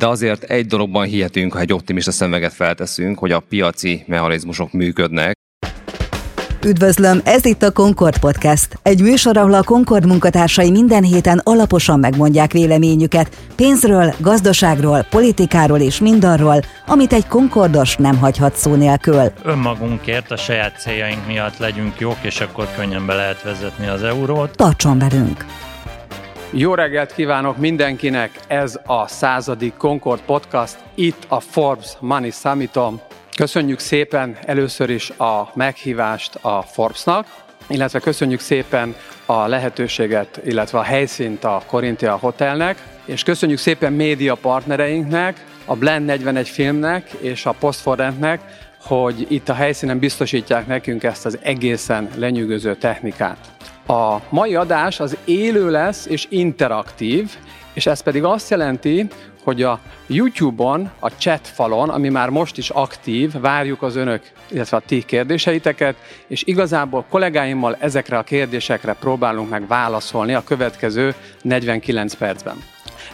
de azért egy dologban hihetünk, ha egy optimista szemüveget felteszünk, hogy a piaci mechanizmusok működnek, Üdvözlöm, ez itt a Concord Podcast. Egy műsor, ahol a Concord munkatársai minden héten alaposan megmondják véleményüket pénzről, gazdaságról, politikáról és mindarról, amit egy Concordos nem hagyhat szó nélkül. Önmagunkért, a saját céljaink miatt legyünk jók, és akkor könnyen be lehet vezetni az eurót. Tartson velünk! Jó reggelt kívánok mindenkinek! Ez a századik Concord Podcast, itt a Forbes Money Summiton. Köszönjük szépen először is a meghívást a Forbesnak, illetve köszönjük szépen a lehetőséget, illetve a helyszínt a Corinthia Hotelnek, és köszönjük szépen média partnereinknek, a Blend 41 filmnek és a Postforrentnek, hogy itt a helyszínen biztosítják nekünk ezt az egészen lenyűgöző technikát. A mai adás az élő lesz és interaktív, és ez pedig azt jelenti, hogy a YouTube-on, a chat falon, ami már most is aktív, várjuk az önök, illetve a ti kérdéseiteket, és igazából kollégáimmal ezekre a kérdésekre próbálunk meg válaszolni a következő 49 percben.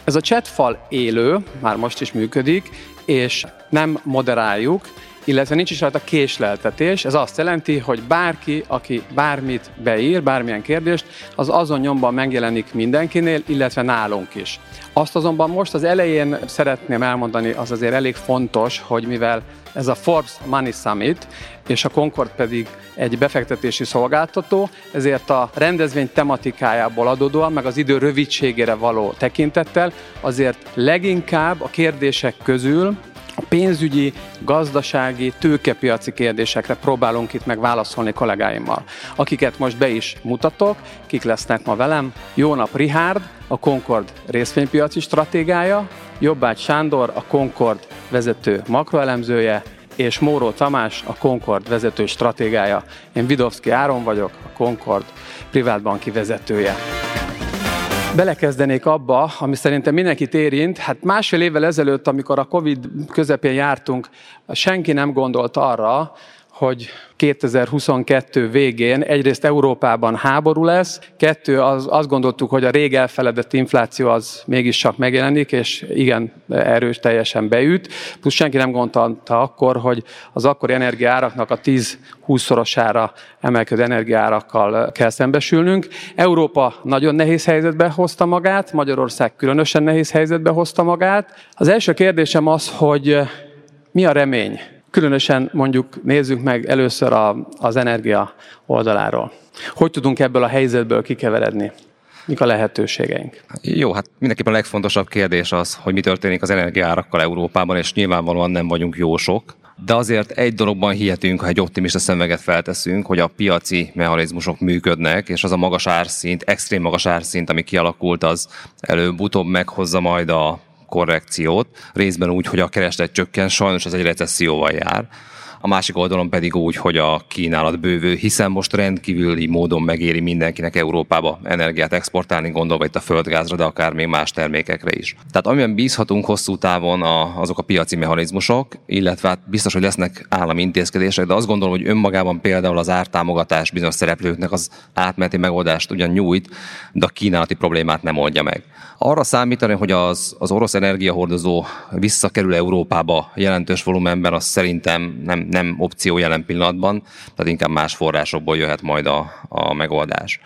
Ez a chat fal élő, már most is működik, és nem moderáljuk, illetve nincs is rajta késleltetés. Ez azt jelenti, hogy bárki, aki bármit beír, bármilyen kérdést, az azon nyomban megjelenik mindenkinél, illetve nálunk is. Azt azonban most az elején szeretném elmondani, az azért elég fontos, hogy mivel ez a Forbes Money Summit, és a Concord pedig egy befektetési szolgáltató, ezért a rendezvény tematikájából adódóan, meg az idő rövidségére való tekintettel, azért leginkább a kérdések közül a pénzügyi, gazdasági, tőkepiaci kérdésekre próbálunk itt meg válaszolni kollégáimmal, akiket most be is mutatok, kik lesznek ma velem. Jó nap Rihárd, a Concord részvénypiaci stratégája, Jobbágy Sándor, a Concord vezető makroelemzője, és Móró Tamás, a Concord vezető stratégája. Én Vidovszki Áron vagyok, a Concord privátbanki vezetője belekezdenék abba, ami szerintem mindenkit érint. Hát másfél évvel ezelőtt, amikor a Covid közepén jártunk, senki nem gondolt arra, hogy 2022 végén egyrészt Európában háború lesz, kettő, az, azt gondoltuk, hogy a rég elfeledett infláció az mégis csak megjelenik, és igen, erős teljesen beüt. Plusz senki nem gondolta akkor, hogy az akkori energiáraknak a 10-20-szorosára emelkedő energiárakkal kell szembesülnünk. Európa nagyon nehéz helyzetbe hozta magát, Magyarország különösen nehéz helyzetbe hozta magát. Az első kérdésem az, hogy mi a remény? Különösen mondjuk nézzük meg először a, az energia oldaláról. Hogy tudunk ebből a helyzetből kikeveredni? Mik a lehetőségeink? Jó, hát mindenképpen a legfontosabb kérdés az, hogy mi történik az energiárakkal Európában, és nyilvánvalóan nem vagyunk jósok. De azért egy dologban hihetünk, ha egy optimista szemüveget felteszünk, hogy a piaci mechanizmusok működnek, és az a magas árszint, extrém magas árszint, ami kialakult, az előbb-utóbb meghozza majd a korrekciót, részben úgy, hogy a kereslet csökken, sajnos ez egy recesszióval jár a másik oldalon pedig úgy, hogy a kínálat bővő, hiszen most rendkívüli módon megéri mindenkinek Európába energiát exportálni, gondolva itt a földgázra, de akár még más termékekre is. Tehát amilyen bízhatunk hosszú távon a, azok a piaci mechanizmusok, illetve hát biztos, hogy lesznek állami intézkedések, de azt gondolom, hogy önmagában például az ártámogatás bizonyos szereplőknek az átmeneti megoldást ugyan nyújt, de a kínálati problémát nem oldja meg. Arra számítani, hogy az, az orosz energiahordozó visszakerül Európába jelentős volumenben, az szerintem nem, nem opció jelen pillanatban, tehát inkább más forrásokból jöhet majd a, a megoldás.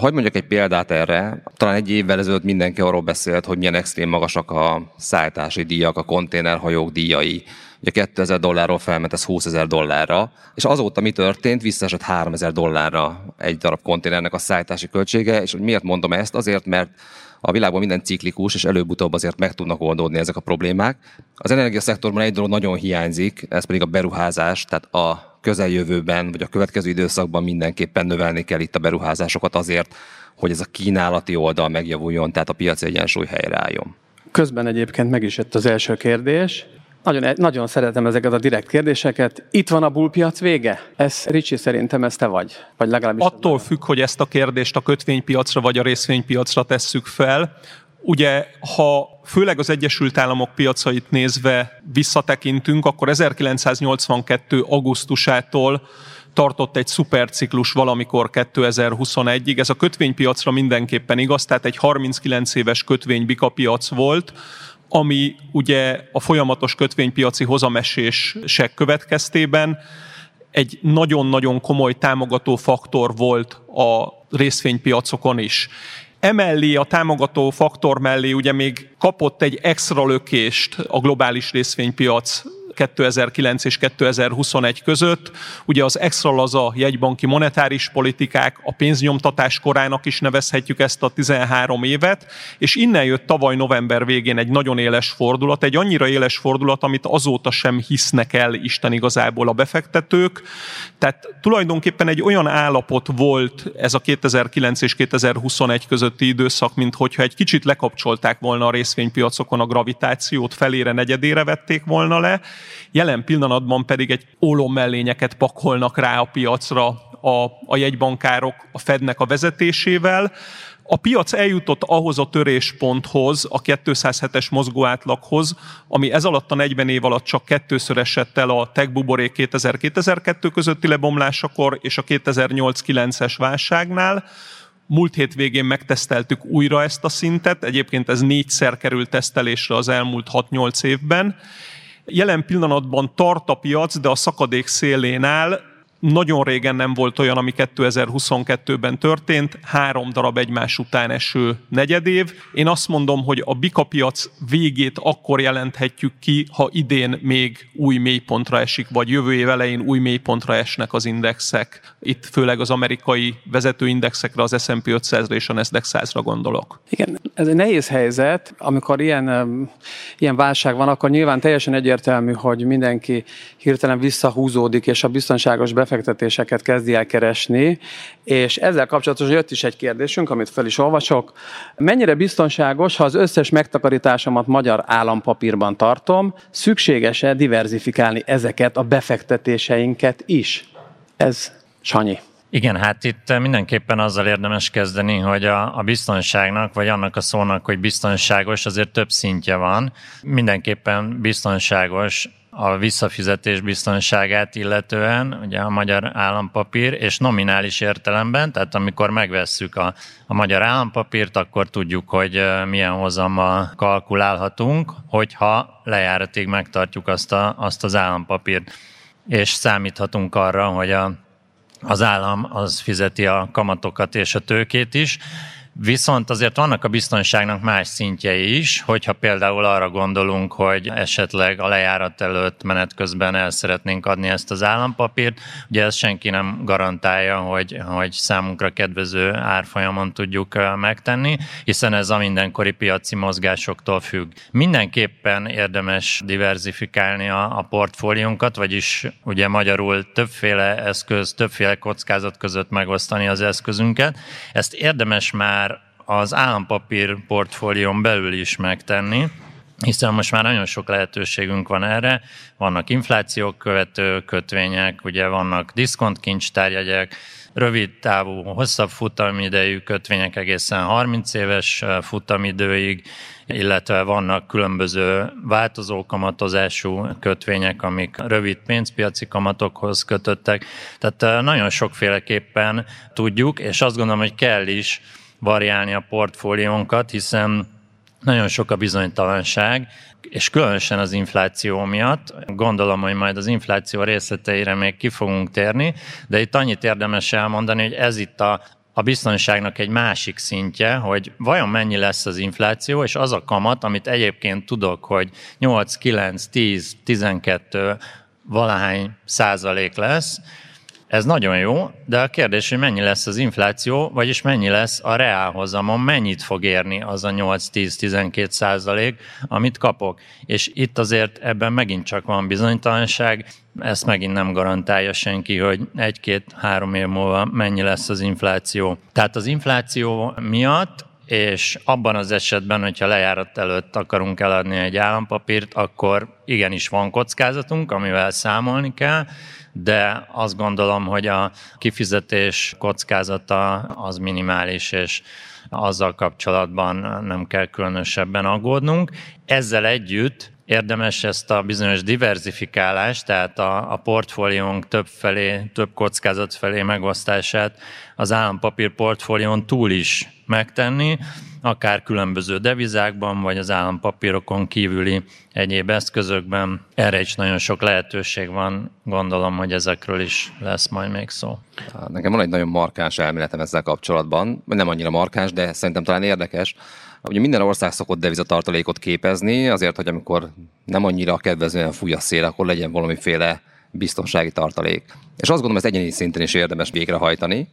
Hogy mondjak egy példát erre, talán egy évvel ezelőtt mindenki arról beszélt, hogy milyen extrém magasak a szállítási díjak, a konténerhajók díjai, ugye 2000 dollárról felment ez 20 ezer dollárra, és azóta mi történt, visszaesett 3000 dollárra egy darab konténernek a szállítási költsége, és miért mondom ezt? Azért, mert a világban minden ciklikus, és előbb-utóbb azért meg tudnak oldódni ezek a problémák. Az energiaszektorban egy dolog nagyon hiányzik, ez pedig a beruházás, tehát a közeljövőben, vagy a következő időszakban mindenképpen növelni kell itt a beruházásokat azért, hogy ez a kínálati oldal megjavuljon, tehát a piaci egyensúly helyreálljon. Közben egyébként meg is jött az első kérdés. Nagyon, nagyon szeretem ezeket a direkt kérdéseket. Itt van a bullpiac vége? Ez, Ricsi, szerintem ez te vagy. Vagy legalábbis Attól függ, hogy ezt a kérdést a kötvénypiacra vagy a részvénypiacra tesszük fel. Ugye, ha főleg az Egyesült Államok piacait nézve visszatekintünk, akkor 1982. augusztusától tartott egy szuperciklus valamikor 2021-ig. Ez a kötvénypiacra mindenképpen igaz, tehát egy 39 éves kötvénybika piac volt, ami ugye a folyamatos kötvénypiaci hozamesések következtében egy nagyon-nagyon komoly támogató faktor volt a részvénypiacokon is. Emellé a támogató faktor mellé ugye még kapott egy extra lökést a globális részvénypiac 2009 és 2021 között. Ugye az extra laza jegybanki monetáris politikák, a pénznyomtatás korának is nevezhetjük ezt a 13 évet, és innen jött tavaly november végén egy nagyon éles fordulat, egy annyira éles fordulat, amit azóta sem hisznek el Isten igazából a befektetők. Tehát tulajdonképpen egy olyan állapot volt ez a 2009 és 2021 közötti időszak, mint hogyha egy kicsit lekapcsolták volna a részvénypiacokon a gravitációt, felére, negyedére vették volna le, Jelen pillanatban pedig egy mellényeket pakolnak rá a piacra a, a jegybankárok a Fednek a vezetésével. A piac eljutott ahhoz a törésponthoz, a 207-es mozgóátlaghoz, ami ez alatt a 40 év alatt csak kettőször esett el a tech buborék 2000-2002 közötti lebomlásakor és a 2008-9-es válságnál. Múlt hétvégén megteszteltük újra ezt a szintet, egyébként ez négyszer került tesztelésre az elmúlt 6-8 évben, Jelen pillanatban tart a piac, de a szakadék szélén áll, nagyon régen nem volt olyan, ami 2022-ben történt, három darab egymás után eső negyedév. Én azt mondom, hogy a bikapiac végét akkor jelenthetjük ki, ha idén még új mélypontra esik, vagy jövő év elején új mélypontra esnek az indexek. Itt főleg az amerikai vezetőindexekre, az S&P 500-ra és a Nasdaq 100-ra gondolok. Igen, ez egy nehéz helyzet, amikor ilyen, ilyen válság van, akkor nyilván teljesen egyértelmű, hogy mindenki hirtelen visszahúzódik, és a biztonságos befektetéseket kezdi el keresni, és ezzel kapcsolatosan jött is egy kérdésünk, amit fel is olvasok. Mennyire biztonságos, ha az összes megtakarításomat magyar állampapírban tartom, szükséges-e diversifikálni ezeket a befektetéseinket is? Ez Sanyi. Igen, hát itt mindenképpen azzal érdemes kezdeni, hogy a, a biztonságnak, vagy annak a szónak, hogy biztonságos, azért több szintje van. Mindenképpen biztonságos a visszafizetés biztonságát illetően, ugye a magyar állampapír, és nominális értelemben, tehát amikor megvesszük a, a magyar állampapírt, akkor tudjuk, hogy milyen hozammal kalkulálhatunk, hogyha lejáratig megtartjuk azt, a, azt az állampapírt, és számíthatunk arra, hogy a, az állam az fizeti a kamatokat és a tőkét is, Viszont azért vannak a biztonságnak más szintjei is, hogyha például arra gondolunk, hogy esetleg a lejárat előtt menet közben el szeretnénk adni ezt az állampapírt, ugye ez senki nem garantálja, hogy, hogy számunkra kedvező árfolyamon tudjuk megtenni, hiszen ez a mindenkori piaci mozgásoktól függ. Mindenképpen érdemes diversifikálni a, a portfóliónkat, vagyis ugye magyarul többféle eszköz, többféle kockázat között megosztani az eszközünket. Ezt érdemes már az állampapír portfólión belül is megtenni, hiszen most már nagyon sok lehetőségünk van erre, vannak inflációk követő kötvények, ugye vannak diszkontkincstárjegyek, rövid távú, hosszabb futamidejű kötvények egészen 30 éves futamidőig, illetve vannak különböző változó kamatozású kötvények, amik rövid pénzpiaci kamatokhoz kötöttek. Tehát nagyon sokféleképpen tudjuk, és azt gondolom, hogy kell is variálni a portfóliónkat, hiszen nagyon sok a bizonytalanság, és különösen az infláció miatt. Gondolom, hogy majd az infláció részleteire még ki fogunk térni, de itt annyit érdemes elmondani, hogy ez itt a, a biztonságnak egy másik szintje, hogy vajon mennyi lesz az infláció, és az a kamat, amit egyébként tudok, hogy 8, 9, 10, 12 valahány százalék lesz, ez nagyon jó, de a kérdés, hogy mennyi lesz az infláció, vagyis mennyi lesz a reálhozamon, mennyit fog érni az a 8-10-12 százalék, amit kapok. És itt azért ebben megint csak van bizonytalanság, ezt megint nem garantálja senki, hogy egy-két-három év múlva mennyi lesz az infláció. Tehát az infláció miatt és abban az esetben, hogyha lejárat előtt akarunk eladni egy állampapírt, akkor igenis van kockázatunk, amivel számolni kell, de azt gondolom, hogy a kifizetés kockázata az minimális, és azzal kapcsolatban nem kell különösebben aggódnunk. Ezzel együtt érdemes ezt a bizonyos diversifikálást, tehát a, a portfóliónk több felé, több kockázat felé megosztását az állampapír portfólión túl is megtenni, akár különböző devizákban, vagy az állampapírokon kívüli egyéb eszközökben. Erre is nagyon sok lehetőség van, gondolom, hogy ezekről is lesz majd még szó. Nekem van egy nagyon markáns elméletem ezzel kapcsolatban, nem annyira markáns, de szerintem talán érdekes. Ugye minden ország szokott devizatartalékot képezni, azért, hogy amikor nem annyira kedvezően fúj a szél, akkor legyen valamiféle biztonsági tartalék. És azt gondolom, ezt egyéni szinten is érdemes végrehajtani.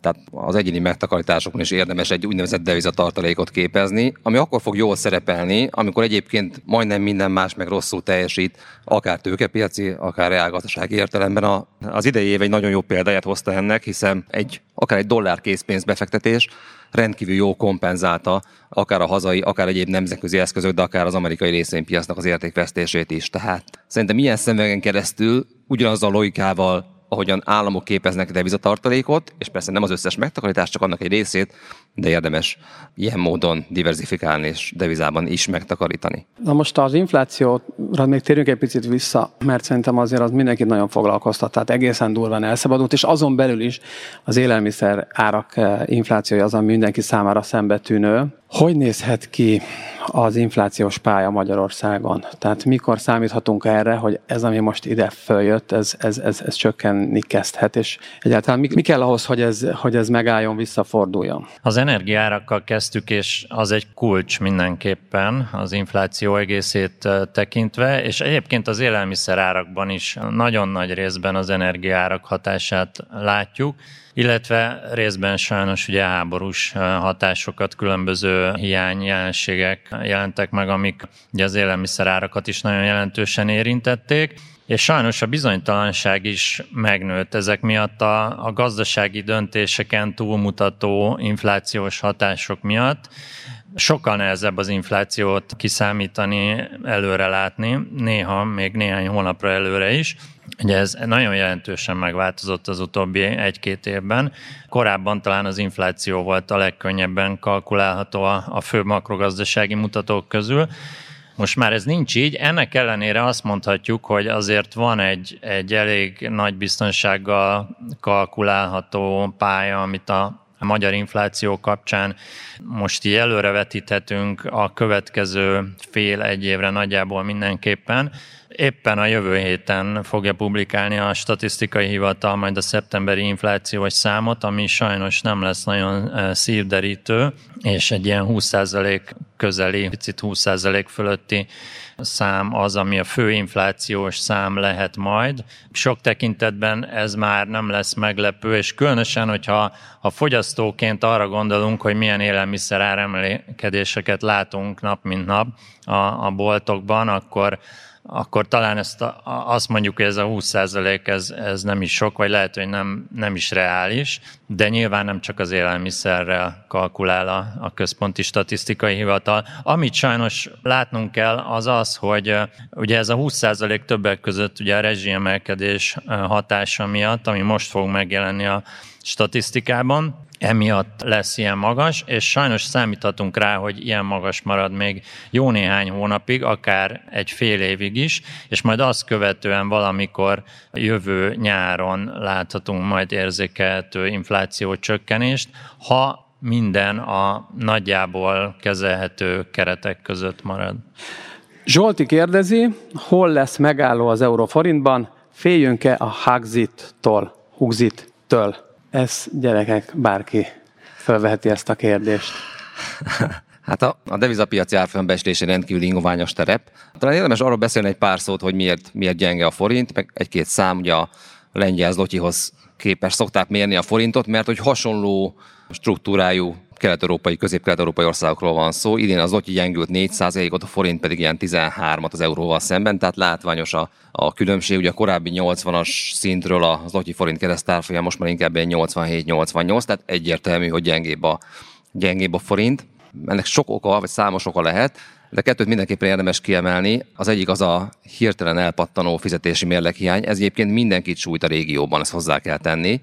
Tehát az egyéni megtakarításokon is érdemes egy úgynevezett devizatartalékot képezni, ami akkor fog jól szerepelni, amikor egyébként majdnem minden más meg rosszul teljesít, akár tőkepiaci, akár reálgazdasági értelemben. A, az idei év egy nagyon jó példáját hozta ennek, hiszen egy, akár egy dollár készpénz befektetés rendkívül jó kompenzálta akár a hazai, akár egyéb nemzetközi eszközök, de akár az amerikai részvénypiacnak az értékvesztését is. Tehát szerintem ilyen szemüvegen keresztül ugyanaz a logikával ahogyan államok képeznek devizatartalékot, és persze nem az összes megtakarítást, csak annak egy részét, de érdemes ilyen módon diversifikálni és devizában is megtakarítani. Na most az inflációra még térjünk egy picit vissza, mert szerintem azért az mindenkit nagyon foglalkoztat, tehát egészen durván elszabadult, és azon belül is az élelmiszer árak eh, inflációja az, ami mindenki számára szembetűnő. Hogy nézhet ki az inflációs pálya Magyarországon? Tehát mikor számíthatunk erre, hogy ez, ami most ide följött, ez, ez, ez, ez csökkenni kezdhet, és egyáltalán mi, mi kell ahhoz, hogy ez, hogy ez megálljon, visszaforduljon? Az energiárakkal kezdtük, és az egy kulcs mindenképpen az infláció egészét tekintve, és egyébként az élelmiszerárakban is nagyon nagy részben az energiárak hatását látjuk illetve részben sajnos ugye háborús hatásokat, különböző hiányjelenségek jelentek meg, amik ugye az élelmiszerárakat is nagyon jelentősen érintették. És sajnos a bizonytalanság is megnőtt ezek miatt a, a gazdasági döntéseken túlmutató inflációs hatások miatt. Sokkal nehezebb az inflációt kiszámítani, előre látni, néha még néhány hónapra előre is. Ugye ez nagyon jelentősen megváltozott az utóbbi egy-két évben. Korábban talán az infláció volt a legkönnyebben kalkulálható a, a fő makrogazdasági mutatók közül. Most már ez nincs így, ennek ellenére azt mondhatjuk, hogy azért van egy, egy elég nagy biztonsággal kalkulálható pálya, amit a a magyar infláció kapcsán most így előrevetíthetünk a következő fél egy évre nagyjából mindenképpen. Éppen a jövő héten fogja publikálni a statisztikai hivatal majd a szeptemberi inflációs számot, ami sajnos nem lesz nagyon eh, szívderítő, és egy ilyen 20% közeli, picit 20% fölötti szám az, ami a fő inflációs szám lehet majd. Sok tekintetben ez már nem lesz meglepő, és különösen, hogyha a fogyasztóként arra gondolunk, hogy milyen élelmiszer áremelkedéseket látunk nap mint nap a, a boltokban, akkor akkor talán ezt a, azt mondjuk, hogy ez a 20% ez, ez nem is sok, vagy lehet, hogy nem, nem is reális, de nyilván nem csak az élelmiszerrel kalkulál a, a központi statisztikai hivatal. Amit sajnos látnunk kell, az az, hogy ugye ez a 20% többek között ugye a rezsiemelkedés hatása miatt, ami most fog megjelenni a statisztikában, emiatt lesz ilyen magas, és sajnos számíthatunk rá, hogy ilyen magas marad még jó néhány hónapig, akár egy fél évig is, és majd azt követően valamikor jövő nyáron láthatunk majd érzékelhető infláció csökkenést, ha minden a nagyjából kezelhető keretek között marad. Zsolti kérdezi, hol lesz megálló az euróforintban, féljünk-e a Hagzit-tól, Hugzit-től? Ez gyerekek, bárki felveheti ezt a kérdést. Hát a, a devizapiaci árfolyambecslése rendkívül ingoványos terep. Talán érdemes arról beszélni egy pár szót, hogy miért, miért gyenge a forint, meg egy-két szám, ugye a lengyel zlotyihoz képes szokták mérni a forintot, mert hogy hasonló struktúrájú kelet-európai, közép-kelet-európai országokról van szó. Idén az Lotyi gyengült 4%-ot, a forint pedig ilyen 13-at az euróval szemben, tehát látványos a, a különbség. Ugye a korábbi 80-as szintről az Lotyi forint keresztárfolyam most már inkább 87-88, tehát egyértelmű, hogy gyengébb a, gyengébb a forint. Ennek sok oka, vagy számos oka lehet, de kettőt mindenképpen érdemes kiemelni. Az egyik az a hirtelen elpattanó fizetési mérleghiány. Ez egyébként mindenkit sújt a régióban, ezt hozzá kell tenni.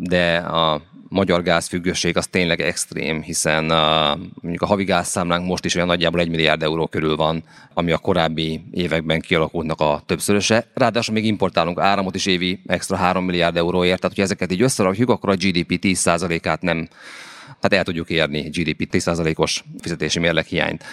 De a magyar gázfüggőség az tényleg extrém, hiszen a, mondjuk a havi gázszámlánk most is olyan nagyjából 1 milliárd euró körül van, ami a korábbi években kialakultnak a többszöröse. Ráadásul még importálunk áramot is évi extra 3 milliárd euróért, tehát hogy ezeket így összerakjuk, akkor a GDP 10%-át nem hát el tudjuk érni GDP 10%-os fizetési mérleg hiányt.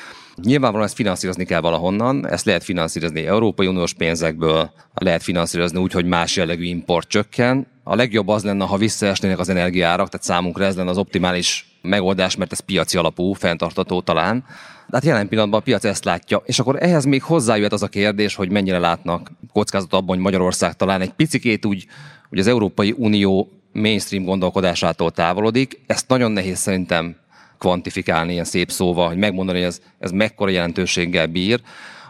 Nyilvánvalóan ezt finanszírozni kell valahonnan, ezt lehet finanszírozni Európai Uniós pénzekből, lehet finanszírozni úgy, hogy más jellegű import csökken. A legjobb az lenne, ha visszaesnének az energiárak, tehát számunkra ez lenne az optimális megoldás, mert ez piaci alapú, fenntartató talán. De hát jelen pillanatban a piac ezt látja, és akkor ehhez még hozzájöhet az a kérdés, hogy mennyire látnak kockázat abban, hogy Magyarország talán egy picikét úgy, hogy az Európai Unió mainstream gondolkodásától távolodik. Ezt nagyon nehéz szerintem kvantifikálni ilyen szép szóval, hogy megmondani, hogy ez, ez mekkora jelentőséggel bír.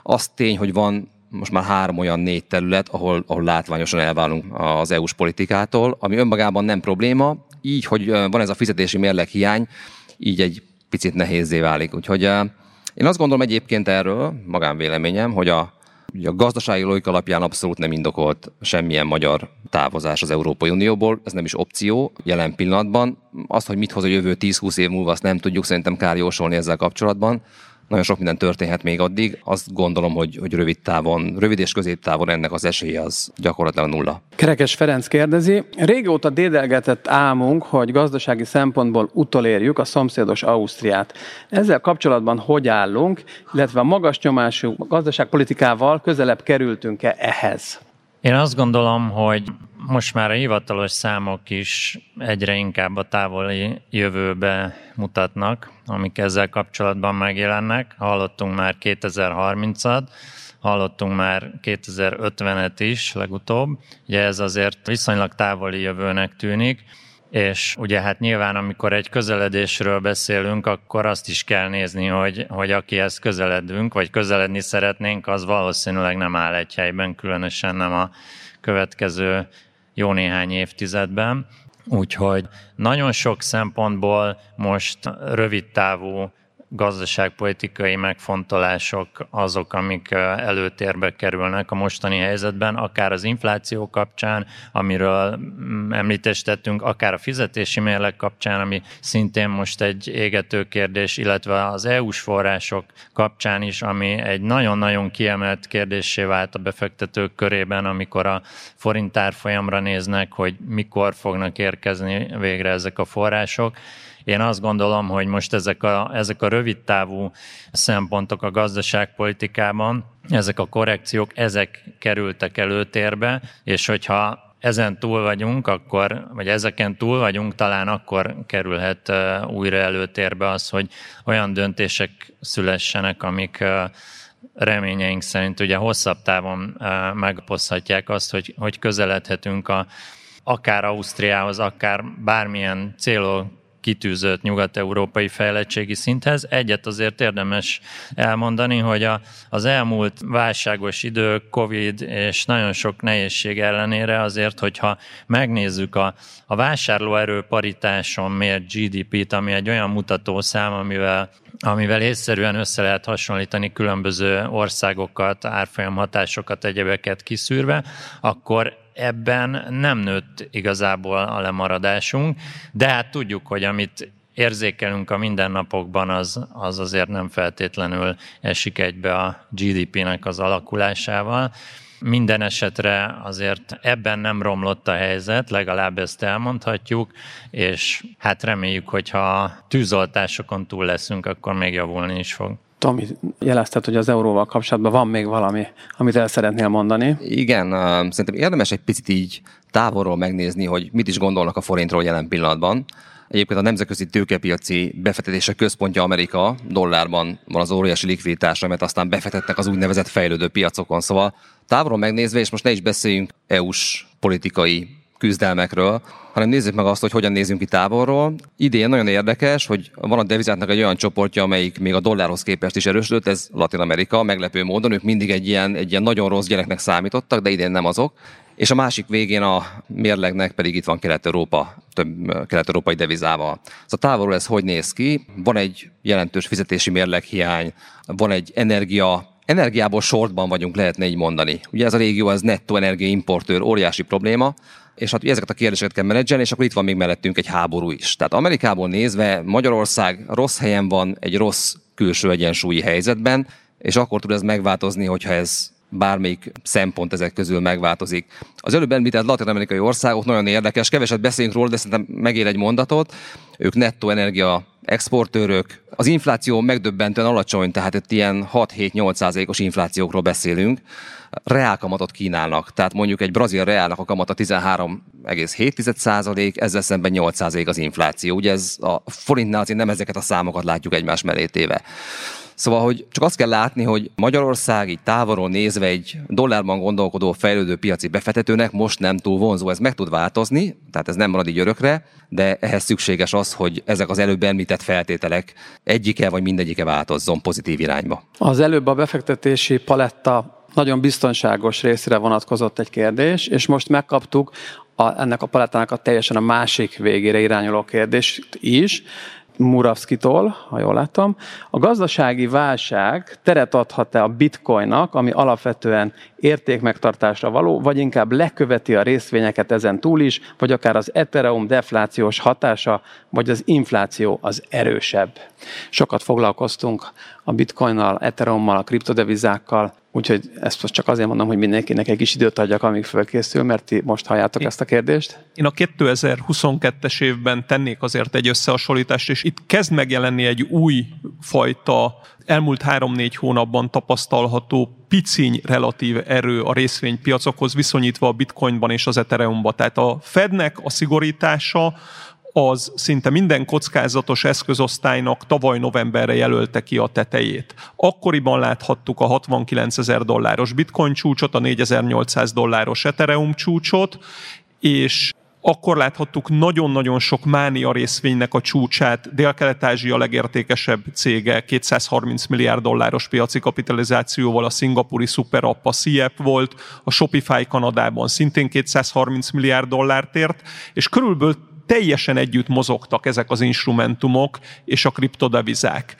Az tény, hogy van most már három olyan négy terület, ahol, ahol látványosan elválunk az EU-s politikától, ami önmagában nem probléma, így, hogy van ez a fizetési mérleg hiány, így egy picit nehézé válik. Úgyhogy én azt gondolom egyébként erről, magánvéleményem, hogy a, a gazdasági logika alapján abszolút nem indokolt semmilyen magyar távozás az Európai Unióból, ez nem is opció jelen pillanatban. Azt, hogy mit hoz a jövő 10-20 év múlva, azt nem tudjuk szerintem kár jósolni ezzel kapcsolatban nagyon sok minden történhet még addig. Azt gondolom, hogy, hogy rövid távon, rövid és középtávon ennek az esélye az gyakorlatilag nulla. Kerekes Ferenc kérdezi, régóta dédelgetett álmunk, hogy gazdasági szempontból utolérjük a szomszédos Ausztriát. Ezzel kapcsolatban hogy állunk, illetve a magas nyomású gazdaságpolitikával közelebb kerültünk-e ehhez? Én azt gondolom, hogy most már a hivatalos számok is egyre inkább a távoli jövőbe mutatnak, amik ezzel kapcsolatban megjelennek. Hallottunk már 2030-at, hallottunk már 2050-et is legutóbb. Ugye ez azért viszonylag távoli jövőnek tűnik és ugye hát nyilván, amikor egy közeledésről beszélünk, akkor azt is kell nézni, hogy, hogy akihez közeledünk, vagy közeledni szeretnénk, az valószínűleg nem áll egy helyben, különösen nem a következő jó néhány évtizedben. Úgyhogy nagyon sok szempontból most rövid távú gazdaságpolitikai megfontolások azok, amik előtérbe kerülnek a mostani helyzetben, akár az infláció kapcsán, amiről mm, említést tettünk, akár a fizetési mérleg kapcsán, ami szintén most egy égető kérdés, illetve az EU-s források kapcsán is, ami egy nagyon-nagyon kiemelt kérdésé vált a befektetők körében, amikor a forint árfolyamra néznek, hogy mikor fognak érkezni végre ezek a források én azt gondolom, hogy most ezek a, ezek a rövid távú szempontok a gazdaságpolitikában, ezek a korrekciók, ezek kerültek előtérbe, és hogyha ezen túl vagyunk, akkor, vagy ezeken túl vagyunk, talán akkor kerülhet újra előtérbe az, hogy olyan döntések szülessenek, amik reményeink szerint ugye hosszabb távon megpozhatják azt, hogy, hogy közeledhetünk a, akár Ausztriához, akár bármilyen célok kitűzött nyugat-európai fejlettségi szinthez. Egyet azért érdemes elmondani, hogy a, az elmúlt válságos idők, Covid és nagyon sok nehézség ellenére azért, hogyha megnézzük a, a vásárlóerő paritáson mért GDP-t, ami egy olyan mutatószám, amivel amivel észszerűen össze lehet hasonlítani különböző országokat, árfolyamhatásokat, egyebeket kiszűrve, akkor ebben nem nőtt igazából a lemaradásunk, de hát tudjuk, hogy amit érzékelünk a mindennapokban, az, az azért nem feltétlenül esik egybe a GDP-nek az alakulásával. Minden esetre azért ebben nem romlott a helyzet, legalább ezt elmondhatjuk, és hát reméljük, hogy ha tűzoltásokon túl leszünk, akkor még javulni is fog. Tomi, jelezted, hogy az euróval kapcsolatban van még valami, amit el szeretnél mondani. Igen, szerintem érdemes egy picit így távolról megnézni, hogy mit is gondolnak a forintról jelen pillanatban. Egyébként a nemzetközi tőkepiaci befektetések központja Amerika, dollárban van az óriási likviditás, amit aztán befektetnek az úgynevezett fejlődő piacokon. Szóval távolról megnézve, és most ne is beszéljünk EU-s politikai küzdelmekről, hanem nézzük meg azt, hogy hogyan nézünk ki távolról. Idén nagyon érdekes, hogy van a devizátnak egy olyan csoportja, amelyik még a dollárhoz képest is erősödött, ez Latin Amerika, meglepő módon, ők mindig egy ilyen, egy ilyen nagyon rossz gyereknek számítottak, de idén nem azok. És a másik végén a mérlegnek pedig itt van Kelet-Európa, több kelet-európai devizával. Szóval távolról ez hogy néz ki? Van egy jelentős fizetési mérleghiány, van egy energia Energiából sortban vagyunk, lehetne így mondani. Ugye ez a régió, ez nettó energiaimportőr, óriási probléma, és hát ezeket a kérdéseket kell menedzselni, és akkor itt van még mellettünk egy háború is. Tehát Amerikából nézve Magyarország rossz helyen van, egy rossz külső egyensúlyi helyzetben, és akkor tud ez megváltozni, hogyha ez bármelyik szempont ezek közül megváltozik. Az előbb említett latin-amerikai országok nagyon érdekes, keveset beszélünk róla, de szerintem megér egy mondatot. Ők nettó energia exportőrök. Az infláció megdöbbentően alacsony, tehát itt ilyen 6-7-8 százalékos inflációkról beszélünk. Reálkamatot kínálnak, tehát mondjuk egy brazil reálnak a kamata 13,7 százalék, ezzel szemben 8 százalék az infláció. Ugye ez a forintnál azért nem ezeket a számokat látjuk egymás mellé téve. Szóval, hogy csak azt kell látni, hogy Magyarország így távolról nézve egy dollárban gondolkodó fejlődő piaci befektetőnek most nem túl vonzó. Ez meg tud változni, tehát ez nem marad így örökre, de ehhez szükséges az, hogy ezek az előbb említett feltételek egyike vagy mindegyike változzon pozitív irányba. Az előbb a befektetési paletta nagyon biztonságos részére vonatkozott egy kérdés, és most megkaptuk a, ennek a palettának a teljesen a másik végére irányuló kérdést is. Muravskitól, ha jól látom. A gazdasági válság teret adhat-e a bitcoinnak, ami alapvetően értékmegtartásra való, vagy inkább leköveti a részvényeket ezen túl is, vagy akár az Ethereum deflációs hatása, vagy az infláció az erősebb. Sokat foglalkoztunk a bitcoinnal, Ethereummal, a kriptodevizákkal, Úgyhogy ezt most csak azért mondom, hogy mindenkinek egy kis időt adjak, amíg fölkészül, mert ti most halljátok én, ezt a kérdést. Én a 2022-es évben tennék azért egy összehasonlítást, és itt kezd megjelenni egy új fajta, elmúlt három-négy hónapban tapasztalható piciny relatív erő a részvénypiacokhoz viszonyítva a bitcoinban és az ethereumban. Tehát a Fednek a szigorítása az szinte minden kockázatos eszközosztálynak tavaly novemberre jelölte ki a tetejét. Akkoriban láthattuk a 69 ezer dolláros bitcoin csúcsot, a 4800 dolláros Ethereum csúcsot, és akkor láthattuk nagyon-nagyon sok mánia részvénynek a csúcsát. Dél-Kelet-Ázsia legértékesebb cége, 230 milliárd dolláros piaci kapitalizációval a szingapúri szuperapp a CIEP volt, a Shopify Kanadában szintén 230 milliárd dollárt ért, és körülbelül teljesen együtt mozogtak ezek az instrumentumok és a kriptodevizák.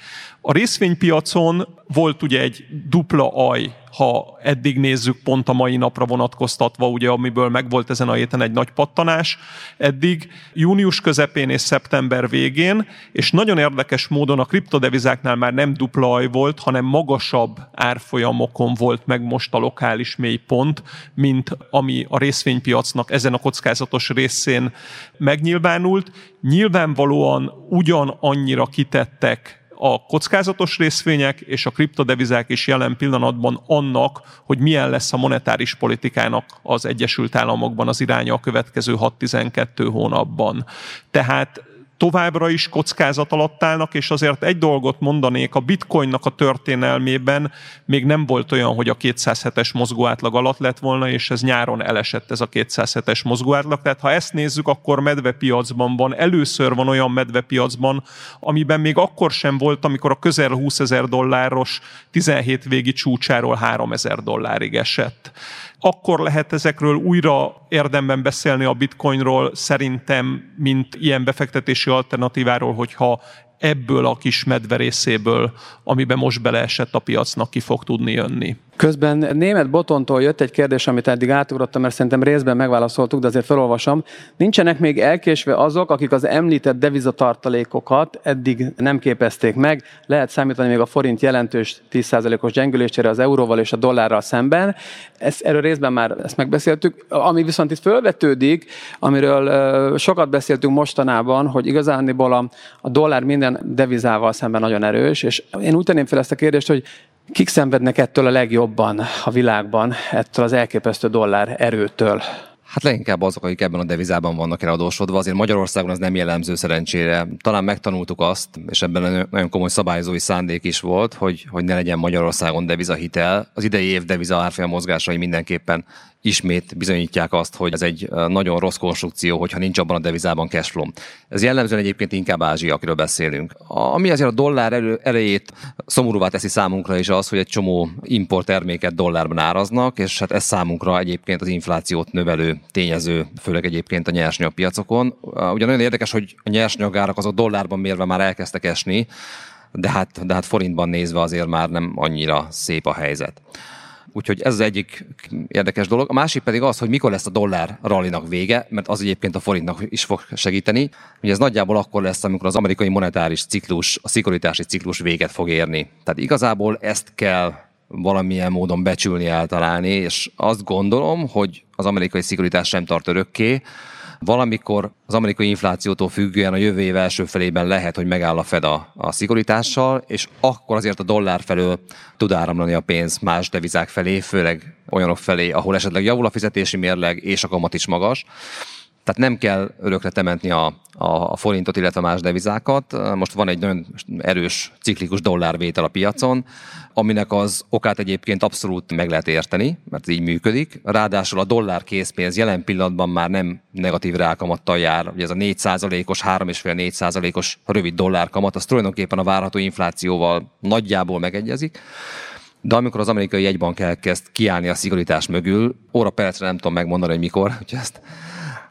A részvénypiacon volt ugye egy dupla aj, ha eddig nézzük pont a mai napra vonatkoztatva, ugye, amiből megvolt ezen a héten egy nagy pattanás, eddig június közepén és szeptember végén, és nagyon érdekes módon a kriptodevizáknál már nem dupla aj volt, hanem magasabb árfolyamokon volt meg most a lokális mélypont, mint ami a részvénypiacnak ezen a kockázatos részén megnyilvánult. Nyilvánvalóan ugyan annyira kitettek a kockázatos részvények és a kriptodevizák is jelen pillanatban annak, hogy milyen lesz a monetáris politikának az Egyesült Államokban az iránya a következő 6-12 hónapban. Tehát továbbra is kockázat alatt állnak, és azért egy dolgot mondanék, a bitcoinnak a történelmében még nem volt olyan, hogy a 207-es mozgóátlag alatt lett volna, és ez nyáron elesett ez a 207-es mozgóátlag. Tehát ha ezt nézzük, akkor medvepiacban van, először van olyan medvepiacban, amiben még akkor sem volt, amikor a közel 20 ezer dolláros 17 végi csúcsáról 3 ezer dollárig esett akkor lehet ezekről újra érdemben beszélni a bitcoinról szerintem, mint ilyen befektetési alternatíváról, hogyha ebből a kis medverészéből, amiben most beleesett a piacnak ki fog tudni jönni. Közben német Botontól jött egy kérdés, amit eddig átugrottam, mert szerintem részben megválaszoltuk, de azért felolvasom. Nincsenek még elkésve azok, akik az említett devizatartalékokat eddig nem képezték meg. Lehet számítani még a forint jelentős 10%-os gyengülésére az euróval és a dollárral szemben. Ezt, erről részben már ezt megbeszéltük. Ami viszont itt fölvetődik, amiről sokat beszéltünk mostanában, hogy igazániból a, a dollár minden devizával szemben nagyon erős, és én úgy tenném fel ezt a kérdést, hogy Kik szenvednek ettől a legjobban a világban, ettől az elképesztő dollár erőtől? Hát leginkább azok, akik ebben a devizában vannak eladósodva. Azért Magyarországon ez nem jellemző szerencsére. Talán megtanultuk azt, és ebben nagyon komoly szabályozói szándék is volt, hogy, hogy ne legyen Magyarországon devizahitel. Az idei év deviza árfolyam mozgásai mindenképpen ismét bizonyítják azt, hogy ez egy nagyon rossz konstrukció, hogyha nincs abban a devizában cashflow. Ez jellemzően egyébként inkább Ázsia, akiről beszélünk. Ami azért a dollár elő, elejét szomorúvá teszi számunkra is az, hogy egy csomó import terméket dollárban áraznak, és hát ez számunkra egyébként az inflációt növelő tényező, főleg egyébként a nyersanyag piacokon. Ugyan nagyon érdekes, hogy a nyersanyagárak azok dollárban mérve már elkezdtek esni, de hát, de hát forintban nézve azért már nem annyira szép a helyzet. Úgyhogy ez az egyik érdekes dolog. A másik pedig az, hogy mikor lesz a dollár rallinak vége, mert az egyébként a forintnak is fog segíteni. Ugye ez nagyjából akkor lesz, amikor az amerikai monetáris ciklus, a szigorítási ciklus véget fog érni. Tehát igazából ezt kell valamilyen módon becsülni, eltalálni, és azt gondolom, hogy az amerikai szigorítás sem tart örökké, Valamikor az amerikai inflációtól függően a jövő év első felében lehet, hogy megáll a Fed a, a szigorítással, és akkor azért a dollár felől tud áramlani a pénz más devizák felé, főleg olyanok felé, ahol esetleg javul a fizetési mérleg, és a kamat is magas. Tehát nem kell örökre temetni a, a, forintot, illetve más devizákat. Most van egy nagyon erős ciklikus dollárvétel a piacon, aminek az okát egyébként abszolút meg lehet érteni, mert így működik. Ráadásul a dollár készpénz jelen pillanatban már nem negatív rákamattal jár. Ugye ez a 4%-os, 3,5-4%-os rövid dollárkamat, az tulajdonképpen a várható inflációval nagyjából megegyezik. De amikor az amerikai jegybank elkezd kiállni a szigorítás mögül, óra percre nem tudom megmondani, hogy mikor, hogy ezt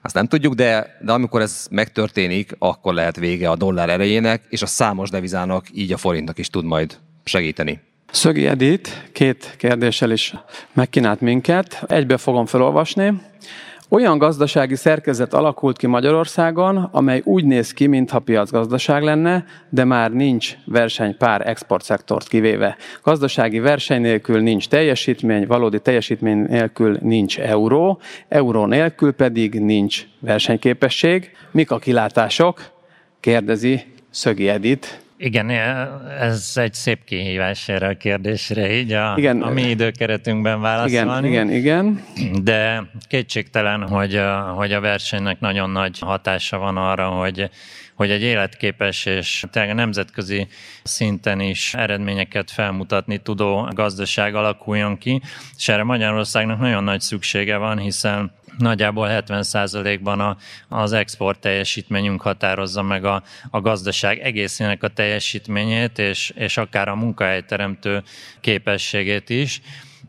azt nem tudjuk, de, de amikor ez megtörténik, akkor lehet vége a dollár erejének, és a számos devizának, így a forintnak is tud majd segíteni. Szögi Edit két kérdéssel is megkínált minket. Egybe fogom felolvasni. Olyan gazdasági szerkezet alakult ki Magyarországon, amely úgy néz ki, mintha piacgazdaság lenne, de már nincs verseny pár exportszektort kivéve. Gazdasági verseny nélkül nincs teljesítmény, valódi teljesítmény nélkül nincs euró, euró nélkül pedig nincs versenyképesség. Mik a kilátások? Kérdezi Szögi Edit igen, ez egy szép kihívás erre a kérdésre, így a, igen, a mi időkeretünkben válaszolni. Igen, igen, igen. De kétségtelen, hogy, hogy a versenynek nagyon nagy hatása van arra, hogy, hogy egy életképes és tényleg nemzetközi szinten is eredményeket felmutatni tudó gazdaság alakuljon ki, és erre Magyarországnak nagyon nagy szüksége van, hiszen nagyjából 70%-ban a, az export teljesítményünk határozza meg a, a gazdaság egészének a teljesítményét, és, és akár a munkahelyteremtő képességét is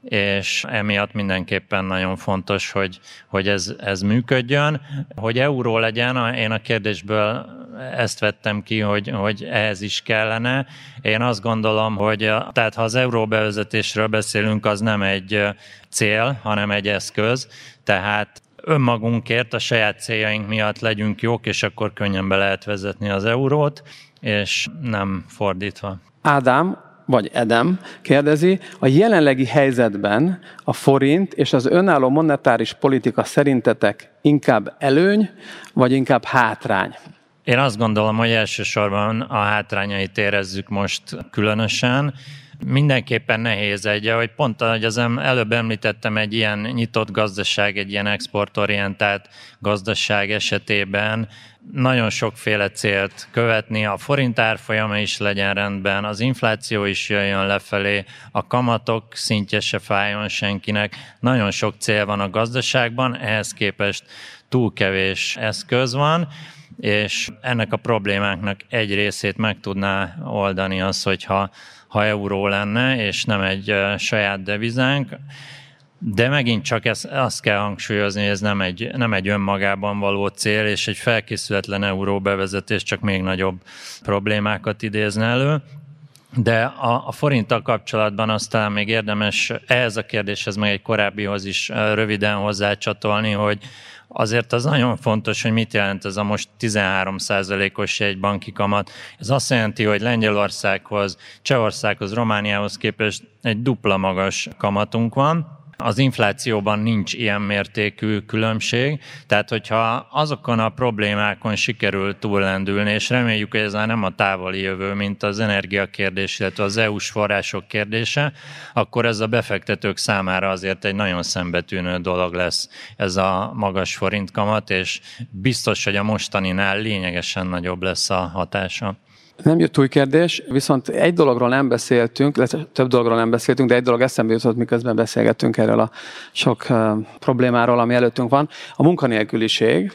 és emiatt mindenképpen nagyon fontos, hogy, hogy ez, ez működjön. Hogy euró legyen, én a kérdésből ezt vettem ki, hogy, hogy ehhez is kellene. Én azt gondolom, hogy tehát ha az euró bevezetésről beszélünk, az nem egy cél, hanem egy eszköz, tehát önmagunkért, a saját céljaink miatt legyünk jók, és akkor könnyen be lehet vezetni az eurót, és nem fordítva. Ádám, vagy Edem kérdezi, a jelenlegi helyzetben a forint és az önálló monetáris politika szerintetek inkább előny, vagy inkább hátrány? Én azt gondolom, hogy elsősorban a hátrányait érezzük most különösen. Mindenképpen nehéz egy, hogy pont, ahogy az előbb említettem, egy ilyen nyitott gazdaság, egy ilyen exportorientált gazdaság esetében nagyon sokféle célt követni, a forint árfolyama is legyen rendben, az infláció is jöjjön lefelé, a kamatok szintje se fájjon senkinek. Nagyon sok cél van a gazdaságban, ehhez képest túl kevés eszköz van, és ennek a problémáknak egy részét meg tudná oldani az, hogyha ha euró lenne, és nem egy saját devizánk. De megint csak ezt, azt kell hangsúlyozni, hogy ez nem egy, nem egy önmagában való cél, és egy felkészületlen euró bevezetés csak még nagyobb problémákat idézne elő. De a, a forinttal kapcsolatban aztán még érdemes ehhez a kérdéshez, meg egy korábbihoz is röviden hozzácsatolni, hogy azért az nagyon fontos, hogy mit jelent ez a most 13%-os egy banki kamat. Ez azt jelenti, hogy Lengyelországhoz, Csehországhoz, Romániához képest egy dupla magas kamatunk van, az inflációban nincs ilyen mértékű különbség, tehát hogyha azokon a problémákon sikerül túllendülni, és reméljük, hogy ez már nem a távoli jövő, mint az energiakérdés, illetve az EU-s források kérdése, akkor ez a befektetők számára azért egy nagyon szembetűnő dolog lesz ez a magas forintkamat, és biztos, hogy a mostaninál lényegesen nagyobb lesz a hatása. Nem jött új kérdés, viszont egy dologról nem beszéltünk, több dologról nem beszéltünk, de egy dolog eszembe jutott, miközben beszélgettünk erről a sok problémáról, ami előttünk van. A munkanélküliség,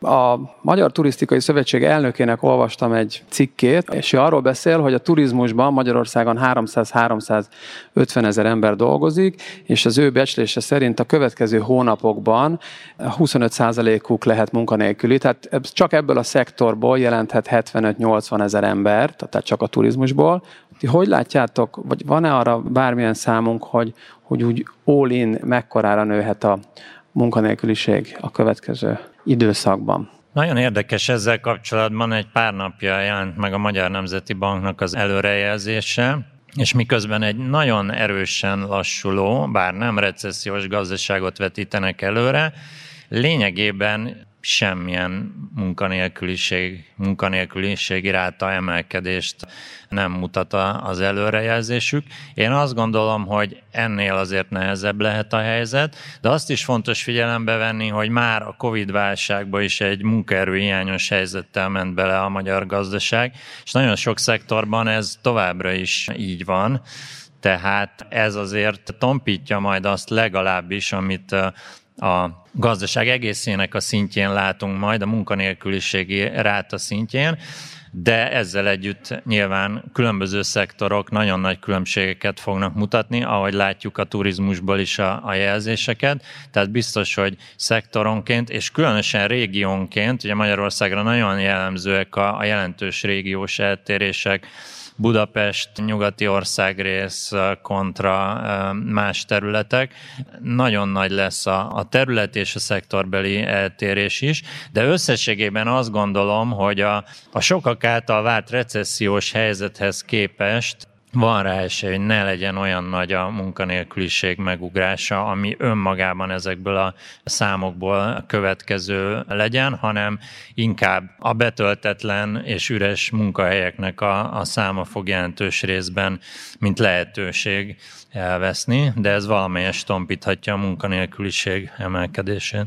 a Magyar Turisztikai Szövetség elnökének olvastam egy cikkét, és ő arról beszél, hogy a turizmusban Magyarországon 300-350 ezer ember dolgozik, és az ő becslése szerint a következő hónapokban 25%-uk lehet munkanélküli, tehát csak ebből a szektorból jelenthet 75-80 ezer ember, tehát csak a turizmusból. Ti hogy látjátok, vagy van-e arra bármilyen számunk, hogy, hogy úgy all-in mekkorára nőhet a munkanélküliség a következő időszakban. Nagyon érdekes ezzel kapcsolatban egy pár napja jelent meg a Magyar Nemzeti Banknak az előrejelzése, és miközben egy nagyon erősen lassuló, bár nem recessziós gazdaságot vetítenek előre, lényegében semmilyen munkanélküliség, munkanélküliség ráta emelkedést nem mutat az előrejelzésük. Én azt gondolom, hogy ennél azért nehezebb lehet a helyzet, de azt is fontos figyelembe venni, hogy már a Covid válságban is egy munkaerőhiányos helyzettel ment bele a magyar gazdaság, és nagyon sok szektorban ez továbbra is így van. Tehát ez azért tompítja majd azt legalábbis, amit a gazdaság egészének a szintjén látunk majd, a munkanélküliségi ráta szintjén, de ezzel együtt nyilván különböző szektorok nagyon nagy különbségeket fognak mutatni, ahogy látjuk a turizmusból is a, a jelzéseket, tehát biztos, hogy szektoronként, és különösen régiónként, ugye Magyarországra nagyon jellemzőek a, a jelentős régiós eltérések, Budapest, nyugati országrész kontra más területek. Nagyon nagy lesz a, a terület és a szektorbeli eltérés is, de összességében azt gondolom, hogy a, a sokak által várt recessziós helyzethez képest van rá esély, hogy ne legyen olyan nagy a munkanélküliség megugrása, ami önmagában ezekből a számokból következő legyen, hanem inkább a betöltetlen és üres munkahelyeknek a, a száma fog jelentős részben, mint lehetőség elveszni, de ez valamelyes tompíthatja a munkanélküliség emelkedését.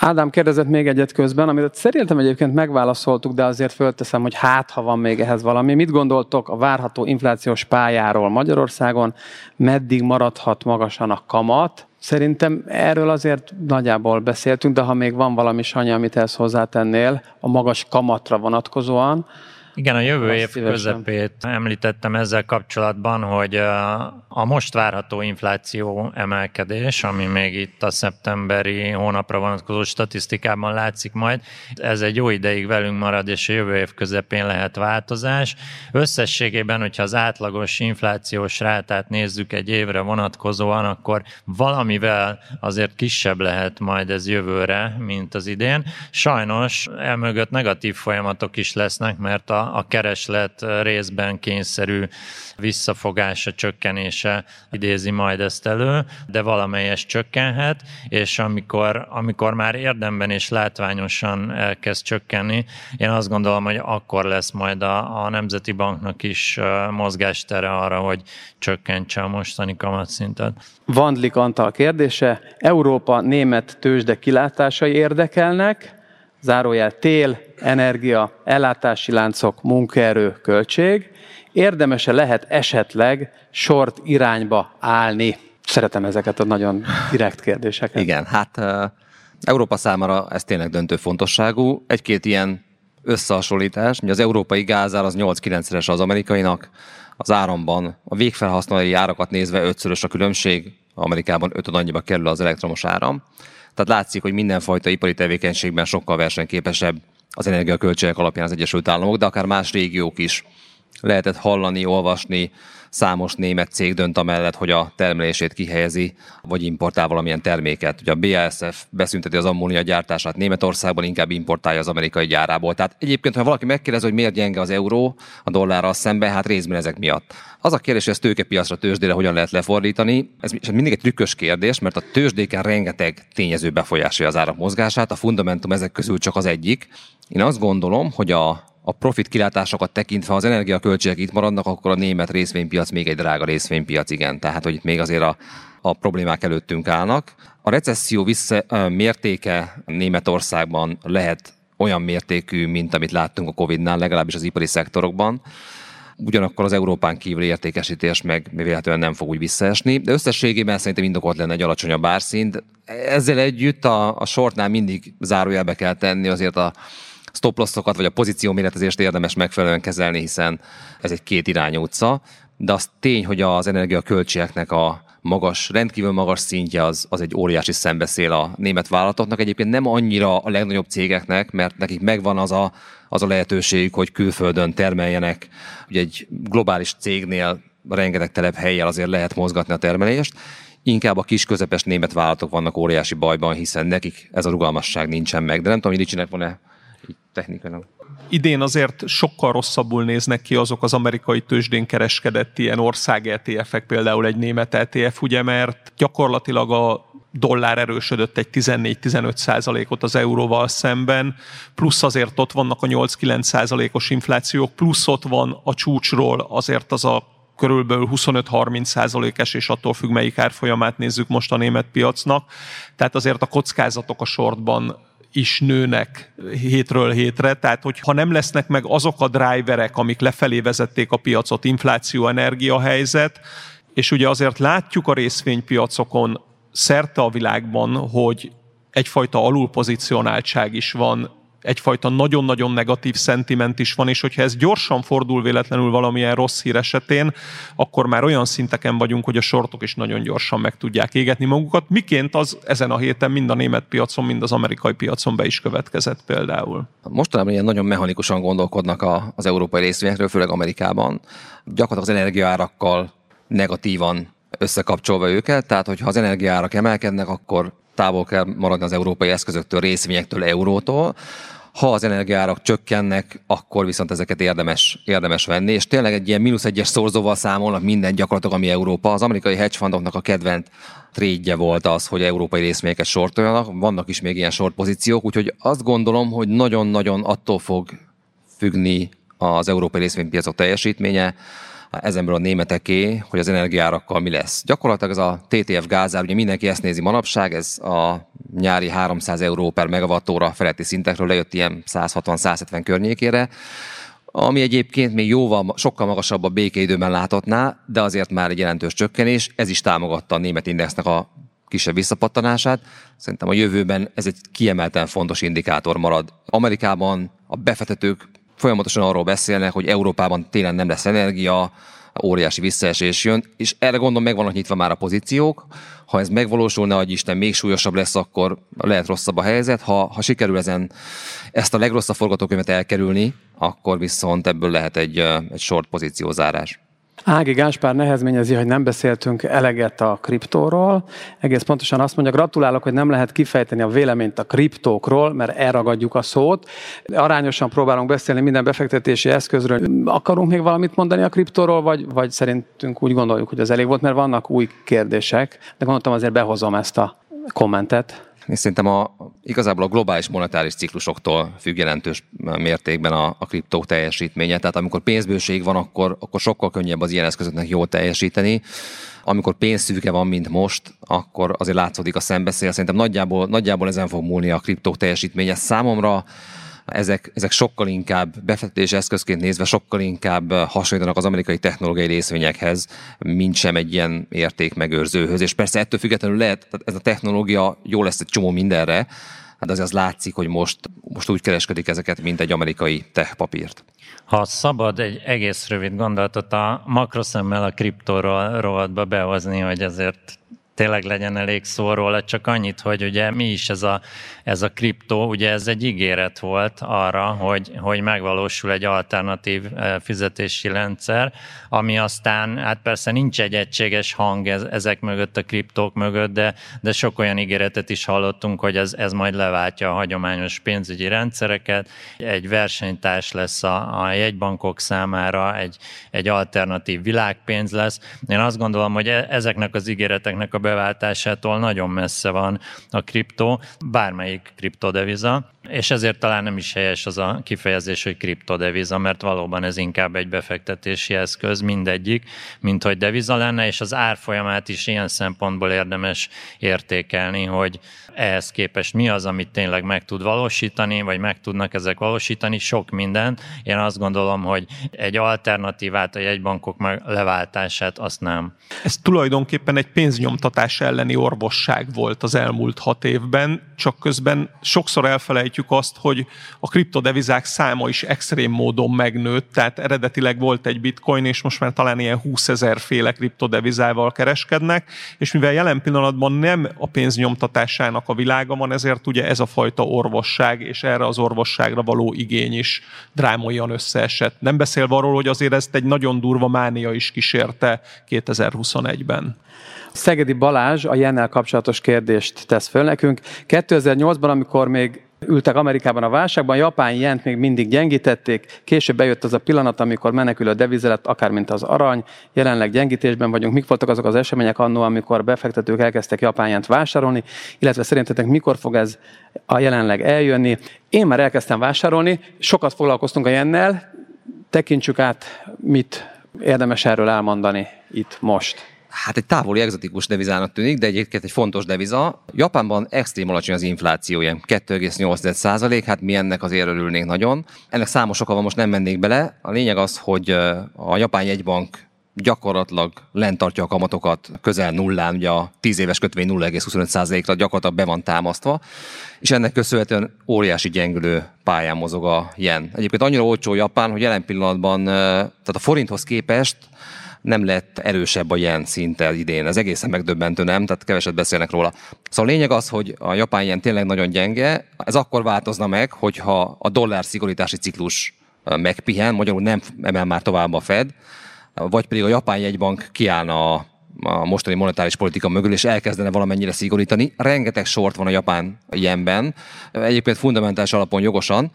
Ádám kérdezett még egyet közben, amit szerintem egyébként megválaszoltuk, de azért fölteszem, hogy hát, ha van még ehhez valami. Mit gondoltok a várható inflációs pályáról Magyarországon? Meddig maradhat magasan a kamat? Szerintem erről azért nagyjából beszéltünk, de ha még van valami sanya, amit ehhez hozzátennél, a magas kamatra vonatkozóan, igen, a jövő év szívesen. közepét említettem ezzel kapcsolatban, hogy a most várható infláció emelkedés, ami még itt a szeptemberi hónapra vonatkozó statisztikában látszik majd, ez egy jó ideig velünk marad, és a jövő év közepén lehet változás. Összességében, hogyha az átlagos inflációs rátát nézzük egy évre vonatkozóan, akkor valamivel azért kisebb lehet majd ez jövőre, mint az idén. Sajnos elmögött negatív folyamatok is lesznek, mert a a, kereslet részben kényszerű visszafogása, csökkenése idézi majd ezt elő, de valamelyes csökkenhet, és amikor, amikor már érdemben és látványosan elkezd csökkenni, én azt gondolom, hogy akkor lesz majd a, a Nemzeti Banknak is mozgástere arra, hogy csökkentse a mostani kamatszintet. Vandlik Antal kérdése, Európa német tőzsde kilátásai érdekelnek, zárójel tél, energia, ellátási láncok, munkaerő, költség, érdemese lehet esetleg sort irányba állni? Szeretem ezeket a nagyon direkt kérdéseket. Igen, hát Európa számára ez tényleg döntő fontosságú. Egy-két ilyen összehasonlítás, az európai gázár az 8-9-szeres az amerikainak, az áramban a végfelhasználói árakat nézve ötszörös a különbség, Amerikában ötöd annyiba kerül az elektromos áram. Tehát látszik, hogy mindenfajta ipari tevékenységben sokkal versenyképesebb az energiaköltségek alapján az Egyesült Államok, de akár más régiók is. Lehetett hallani, olvasni, számos német cég dönt amellett, hogy a termelését kihelyezi, vagy importál valamilyen terméket. Ugye a BASF beszünteti az ammónia gyártását Németországban, inkább importálja az amerikai gyárából. Tehát egyébként, ha valaki megkérdezi, hogy miért gyenge az euró a dollárral szemben, hát részben ezek miatt. Az a kérdés, hogy ezt tőkepiacra, tőzsdére hogyan lehet lefordítani, ez mindig egy trükkös kérdés, mert a tőzsdéken rengeteg tényező befolyásolja az árak mozgását, a fundamentum ezek közül csak az egyik. Én azt gondolom, hogy a, a profit kilátásokat tekintve, ha az energiaköltségek itt maradnak, akkor a német részvénypiac még egy drága részvénypiac, igen. Tehát, hogy itt még azért a, a problémák előttünk állnak. A recesszió vissza, mértéke Németországban lehet olyan mértékű, mint amit láttunk a Covid-nál, legalábbis az ipari szektorokban ugyanakkor az Európán kívüli értékesítés meg véletlenül nem fog úgy visszaesni, de összességében szerintem indokolt lenne egy alacsonyabb árszint. Ezzel együtt a, a sortnál mindig zárójelbe kell tenni azért a stop lossokat, vagy a pozíció méretezést érdemes megfelelően kezelni, hiszen ez egy két irányú utca, de az tény, hogy az energiaköltségeknek a magas, rendkívül magas szintje az, az egy óriási szembeszél a német vállalatoknak. Egyébként nem annyira a legnagyobb cégeknek, mert nekik megvan az a, az a lehetőségük, hogy külföldön termeljenek. Ugye egy globális cégnél rengeteg telep helyjel azért lehet mozgatni a termelést. Inkább a kis közepes német vállalatok vannak óriási bajban, hiszen nekik ez a rugalmasság nincsen meg. De nem tudom, hogy Ricsinek van-e így technikailag. Idén azért sokkal rosszabbul néznek ki azok az amerikai tőzsdén kereskedett ilyen ország ETF-ek, például egy német ETF, ugye, mert gyakorlatilag a dollár erősödött egy 14-15 százalékot az euróval szemben, plusz azért ott vannak a 8-9 százalékos inflációk, plusz ott van a csúcsról azért az a körülbelül 25-30 százalékes, és attól függ, melyik árfolyamát nézzük most a német piacnak. Tehát azért a kockázatok a sortban is nőnek hétről hétre, tehát hogy ha nem lesznek meg azok a driverek, amik lefelé vezették a piacot, infláció, energiahelyzet, és ugye azért látjuk a részvénypiacokon szerte a világban, hogy egyfajta alulpozicionáltság is van egyfajta nagyon-nagyon negatív szentiment is van, és hogyha ez gyorsan fordul véletlenül valamilyen rossz hír esetén, akkor már olyan szinteken vagyunk, hogy a sortok is nagyon gyorsan meg tudják égetni magukat, miként az ezen a héten mind a német piacon, mind az amerikai piacon be is következett például. Mostanában ilyen nagyon mechanikusan gondolkodnak az európai részvényekről, főleg Amerikában. Gyakorlatilag az energiaárakkal negatívan összekapcsolva őket, tehát hogyha az energiárak emelkednek, akkor távol kell maradni az európai eszközöktől, részvényektől, eurótól. Ha az energiárak csökkennek, akkor viszont ezeket érdemes, érdemes venni, és tényleg egy ilyen mínusz egyes szorzóval számolnak minden gyakorlatilag, ami Európa. Az amerikai hedge fundoknak a kedvent trédje volt az, hogy európai részvényeket sortoljanak, vannak is még ilyen short pozíciók, úgyhogy azt gondolom, hogy nagyon-nagyon attól fog függni az európai részvénypiacok teljesítménye, ezenből a németeké, hogy az energiárakkal mi lesz. Gyakorlatilag ez a TTF gázár, ugye mindenki ezt nézi manapság, ez a nyári 300 euró per megawattóra feletti szintekről lejött ilyen 160-170 környékére, ami egyébként még jóval, sokkal magasabb a békeidőben láthatná, de azért már egy jelentős csökkenés, ez is támogatta a német indexnek a kisebb visszapattanását. Szerintem a jövőben ez egy kiemelten fontos indikátor marad. Amerikában a befektetők folyamatosan arról beszélnek, hogy Európában télen nem lesz energia, óriási visszaesés jön, és erre gondolom meg vannak nyitva már a pozíciók. Ha ez megvalósulna, hogy Isten még súlyosabb lesz, akkor lehet rosszabb a helyzet. Ha, ha sikerül ezen ezt a legrosszabb forgatókönyvet elkerülni, akkor viszont ebből lehet egy, egy short pozíciózárás. Ági Gáspár nehezményezi, hogy nem beszéltünk eleget a kriptóról. Egész pontosan azt mondja, gratulálok, hogy nem lehet kifejteni a véleményt a kriptókról, mert elragadjuk a szót. Arányosan próbálunk beszélni minden befektetési eszközről. Akarunk még valamit mondani a kriptóról, vagy, vagy szerintünk úgy gondoljuk, hogy az elég volt, mert vannak új kérdések, de gondoltam azért behozom ezt a kommentet és szerintem a, igazából a globális monetáris ciklusoktól függ jelentős mértékben a, a kriptók teljesítménye. Tehát amikor pénzbőség van, akkor, akkor sokkal könnyebb az ilyen eszközöknek jól teljesíteni. Amikor pénzszűke van, mint most, akkor azért látszódik a szembeszél. Szerintem nagyjából, nagyjából ezen fog múlni a kriptók teljesítménye. Számomra ezek, ezek sokkal inkább befektetési eszközként nézve sokkal inkább hasonlítanak az amerikai technológiai részvényekhez, mint sem egy ilyen értékmegőrzőhöz. És persze ettől függetlenül lehet, tehát ez a technológia jó lesz egy csomó mindenre, hát azért az látszik, hogy most, most úgy kereskedik ezeket, mint egy amerikai tech papírt. Ha szabad egy egész rövid gondolatot a makroszemmel a kriptóról rovatba behozni, hogy ezért tényleg legyen elég szó róla, csak annyit, hogy ugye mi is ez a, ez a kriptó, ugye ez egy ígéret volt arra, hogy, hogy megvalósul egy alternatív eh, fizetési rendszer, ami aztán, hát persze nincs egy egységes hang ez, ezek mögött, a kriptók mögött, de, de sok olyan ígéretet is hallottunk, hogy ez, ez majd leváltja a hagyományos pénzügyi rendszereket, egy versenytárs lesz a, a jegybankok számára, egy, egy alternatív világpénz lesz. Én azt gondolom, hogy e, ezeknek az ígéreteknek a beváltásától nagyon messze van a kriptó, bármelyik kriptodeviza, és ezért talán nem is helyes az a kifejezés, hogy kriptodeviza, mert valóban ez inkább egy befektetési eszköz, mindegyik, mint hogy deviza lenne, és az árfolyamát is ilyen szempontból érdemes értékelni, hogy ehhez képest mi az, amit tényleg meg tud valósítani, vagy meg tudnak ezek valósítani, sok minden. Én azt gondolom, hogy egy alternatívát, a jegybankok leváltását, azt nem. Ez tulajdonképpen egy pénznyomtatás elleni orvosság volt az elmúlt hat évben, csak közben sokszor elfelejtjük azt, hogy a kriptodevizák száma is extrém módon megnőtt, tehát eredetileg volt egy bitcoin, és most már talán ilyen 20 ezer féle kriptodevizával kereskednek, és mivel jelen pillanatban nem a pénznyomtatásának a világa van, ezért ugye ez a fajta orvosság, és erre az orvosságra való igény is drámaian összeesett. Nem beszélve arról, hogy azért ezt egy nagyon durva mánia is kísérte 2021-ben. Szegedi Balázs a jennel kapcsolatos kérdést tesz föl nekünk. 2008-ban, amikor még ültek Amerikában a válságban, Japán jent még mindig gyengítették, később bejött az a pillanat, amikor menekül a devizelet, akár mint az arany, jelenleg gyengítésben vagyunk. Mik voltak azok az események annó, amikor befektetők elkezdtek Japán jent vásárolni, illetve szerintetek mikor fog ez a jelenleg eljönni? Én már elkezdtem vásárolni, sokat foglalkoztunk a jennel, tekintsük át, mit érdemes erről elmondani itt most. Hát egy távoli egzotikus devizának tűnik, de egyébként egy fontos deviza. Japánban extrém alacsony az infláció, ilyen 2,8 százalék, hát mi ennek azért örülnénk nagyon. Ennek számos oka van, most nem mennék bele. A lényeg az, hogy a japán jegybank gyakorlatilag lent tartja a kamatokat közel nullán, ugye a 10 éves kötvény 0,25%-ra gyakorlatilag be van támasztva, és ennek köszönhetően óriási gyengülő pályán mozog a yen. Egyébként annyira olcsó Japán, hogy jelen pillanatban, tehát a forinthoz képest nem lett erősebb a yen szinte idén. Ez egészen megdöbbentő, nem? Tehát keveset beszélnek róla. Szóval a lényeg az, hogy a japán yen tényleg nagyon gyenge. Ez akkor változna meg, hogyha a dollár szigorítási ciklus megpihen, magyarul nem emel már tovább a Fed, vagy pedig a japán jegybank kiállna a a mostani monetáris politika mögül, és elkezdene valamennyire szigorítani. Rengeteg sort van a japán ilyenben, egyébként fundamentális alapon jogosan,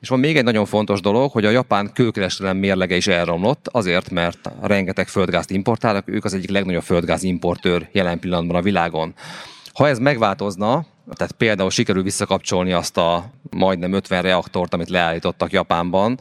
és van még egy nagyon fontos dolog, hogy a japán kőkereskedelem mérlege is elromlott, azért, mert rengeteg földgázt importálnak, ők az egyik legnagyobb földgáz importőr jelen pillanatban a világon. Ha ez megváltozna, tehát például sikerül visszakapcsolni azt a majdnem 50 reaktort, amit leállítottak Japánban,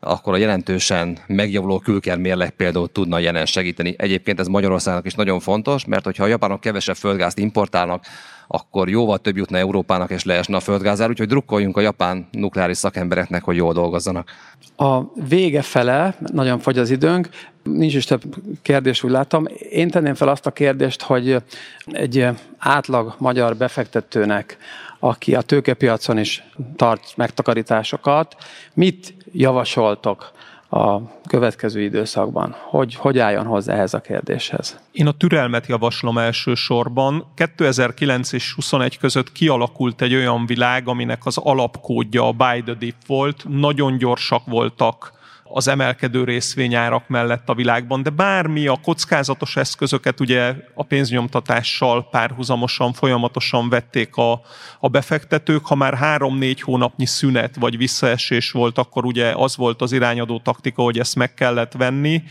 akkor a jelentősen megjavuló külkermérleg például tudna jelen segíteni. Egyébként ez Magyarországnak is nagyon fontos, mert hogyha a japánok kevesebb földgázt importálnak, akkor jóval több jutna Európának és leesne a földgázár, úgyhogy drukkoljunk a japán nukleáris szakembereknek, hogy jól dolgozzanak. A vége fele, nagyon fogy az időnk, nincs is több kérdés, úgy látom. Én tenném fel azt a kérdést, hogy egy átlag magyar befektetőnek, aki a tőkepiacon is tart megtakarításokat, mit javasoltok a következő időszakban? Hogy, hogy álljon hozzá ehhez a kérdéshez? Én a türelmet javaslom elsősorban. 2009 és 21 között kialakult egy olyan világ, aminek az alapkódja a buy the dip volt. Nagyon gyorsak voltak az emelkedő részvényárak mellett a világban, de bármi a kockázatos eszközöket ugye a pénznyomtatással párhuzamosan, folyamatosan vették a, a befektetők. Ha már három-négy hónapnyi szünet vagy visszaesés volt, akkor ugye az volt az irányadó taktika, hogy ezt meg kellett venni,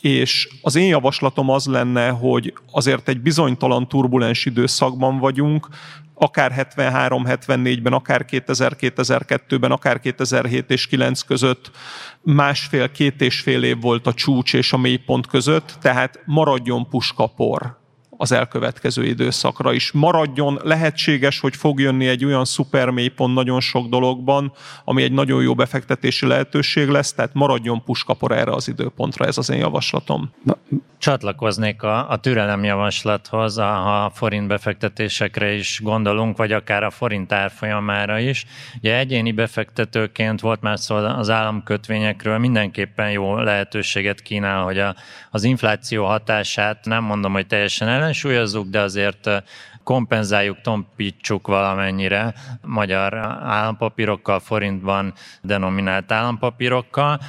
és az én javaslatom az lenne, hogy azért egy bizonytalan turbulens időszakban vagyunk, akár 73-74-ben, akár 2000-2002-ben, akár 2007 és 9 között másfél-két és fél év volt a csúcs és a mélypont között, tehát maradjon puskapor az elkövetkező időszakra is. Maradjon, lehetséges, hogy fog jönni egy olyan szuper mélypont nagyon sok dologban, ami egy nagyon jó befektetési lehetőség lesz, tehát maradjon puskapor erre az időpontra, ez az én javaslatom. Csatlakoznék a, a türelemjavaslathoz, ha a forint befektetésekre is gondolunk, vagy akár a forint árfolyamára is. Ugye egyéni befektetőként volt már szó az államkötvényekről, mindenképpen jó lehetőséget kínál, hogy a, az infláció hatását nem mondom, hogy teljesen ellensúlyozzuk, de azért kompenzáljuk, tompítsuk valamennyire magyar állampapírokkal, forintban denominált állampapírokkal.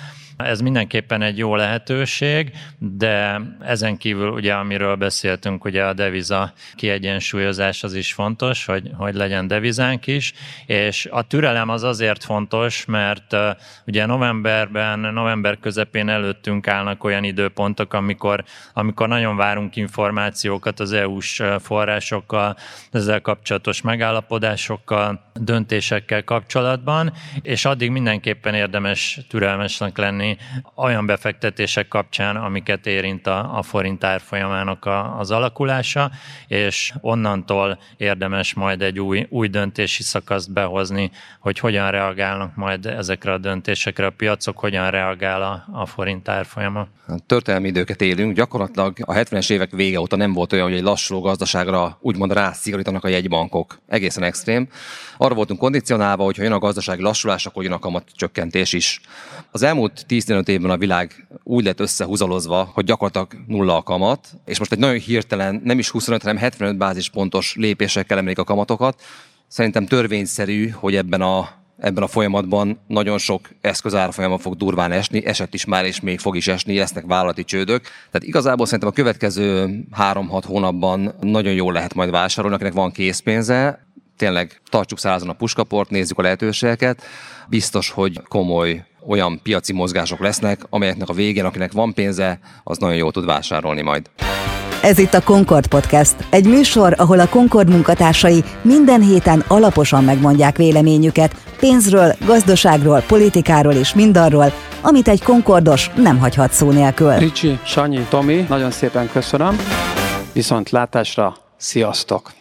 Ez mindenképpen egy jó lehetőség, de ezen kívül ugye, amiről beszéltünk, ugye a deviza kiegyensúlyozás az is fontos, hogy, hogy legyen devizánk is, és a türelem az azért fontos, mert ugye novemberben, november közepén előttünk állnak olyan időpontok, amikor, amikor nagyon várunk információkat az EU-s forrásokkal, ezzel kapcsolatos megállapodásokkal, döntésekkel kapcsolatban, és addig mindenképpen érdemes türelmesnek lenni, olyan befektetések kapcsán, amiket érint a, a forint árfolyamának a, az alakulása, és onnantól érdemes majd egy új, új döntési szakaszt behozni, hogy hogyan reagálnak majd ezekre a döntésekre a piacok, hogyan reagál a, a forint árfolyama. Történelmi időket élünk, gyakorlatilag a 70-es évek vége óta nem volt olyan, hogy egy lassuló gazdaságra úgymond rászigorítanak a jegybankok. Egészen extrém. Arra voltunk kondicionálva, hogy ha jön a gazdasági lassulás, akkor jön a kamat csökkentés is. Az elmúlt 10-15 évben a világ úgy lett összehúzalozva, hogy gyakorlatilag nulla a kamat, és most egy nagyon hirtelen, nem is 25, hanem 75 bázispontos lépésekkel emelik a kamatokat. Szerintem törvényszerű, hogy ebben a ebben a folyamatban nagyon sok eszközárfolyama fog durván esni, esett is már, és még fog is esni, lesznek vállalati csődök. Tehát igazából szerintem a következő 3-6 hónapban nagyon jól lehet majd vásárolni, akinek van készpénze, tényleg tartsuk százon a puskaport, nézzük a lehetőségeket. Biztos, hogy komoly olyan piaci mozgások lesznek, amelyeknek a végén, akinek van pénze, az nagyon jól tud vásárolni majd. Ez itt a Concord Podcast, egy műsor, ahol a Concord munkatársai minden héten alaposan megmondják véleményüket pénzről, gazdaságról, politikáról és mindarról, amit egy Concordos nem hagyhat szó nélkül. Ricsi, Sanyi, Tomi, nagyon szépen köszönöm. Viszont látásra, sziasztok!